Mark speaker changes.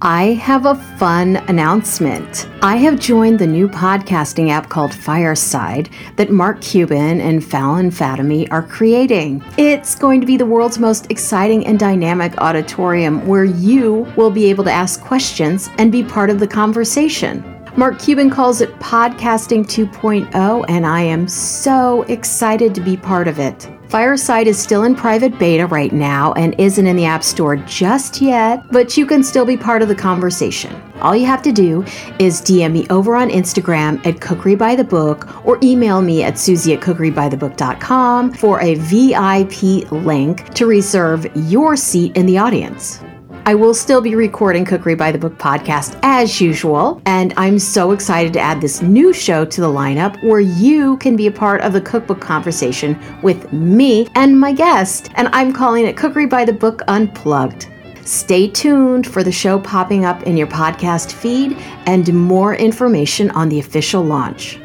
Speaker 1: I have a fun announcement. I have joined the new podcasting app called Fireside that Mark Cuban and Falon Fatemi are creating. It's going to be the world's most exciting and dynamic auditorium where you will be able to ask questions and be part of the conversation. Mark Cuban calls it Podcasting 2.0, and I am so excited to be part of it. Fireside is still in private beta right now and isn't in the App Store just yet, but you can still be part of the conversation. All you have to do is DM me over on Instagram at Cookery by the Book or email me at Susie at cookerybythebook.com for a VIP link to reserve your seat in the audience. I will still be recording Cookery by the Book podcast as usual, and I'm so excited to add this new show to the lineup where you can be a part of the cookbook conversation with me and my guest, and I'm calling it Cookery by the Book Unplugged. Stay tuned for the show popping up in your podcast feed and more information on the official launch.